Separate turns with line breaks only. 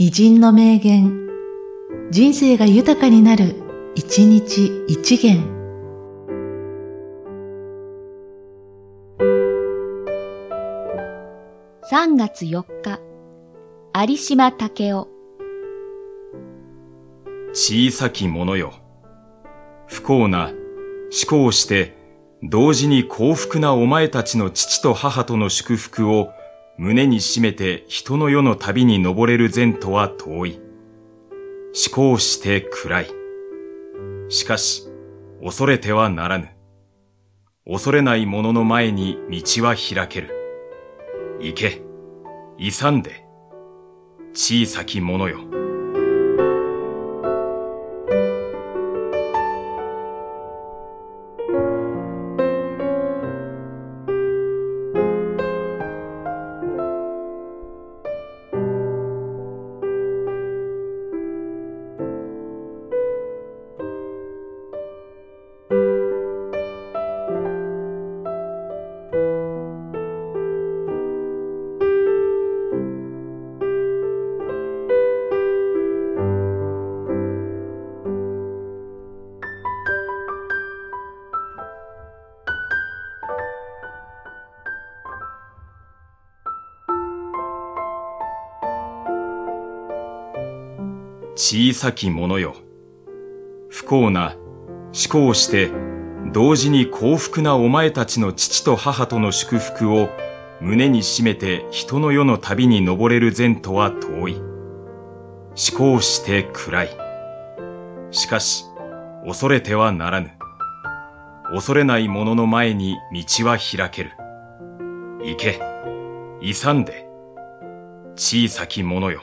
偉人の名言、人生が豊かになる、一日一元。
3月4日、有島武雄。
小さき者よ。不幸な、思考して、同時に幸福なお前たちの父と母との祝福を胸に締めて人の世の旅に登れる前とは遠い。思考して暗い。しかし、恐れてはならぬ。恐れない者の前に道は開ける。行け、勇んで、小さき者よ。小さき者よ。不幸な、思考して、同時に幸福なお前たちの父と母との祝福を胸に締めて人の世の旅に登れる前とは遠い。思考して暗い。しかし、恐れてはならぬ。恐れない者の前に道は開ける。行け、勇んで、小さき者よ。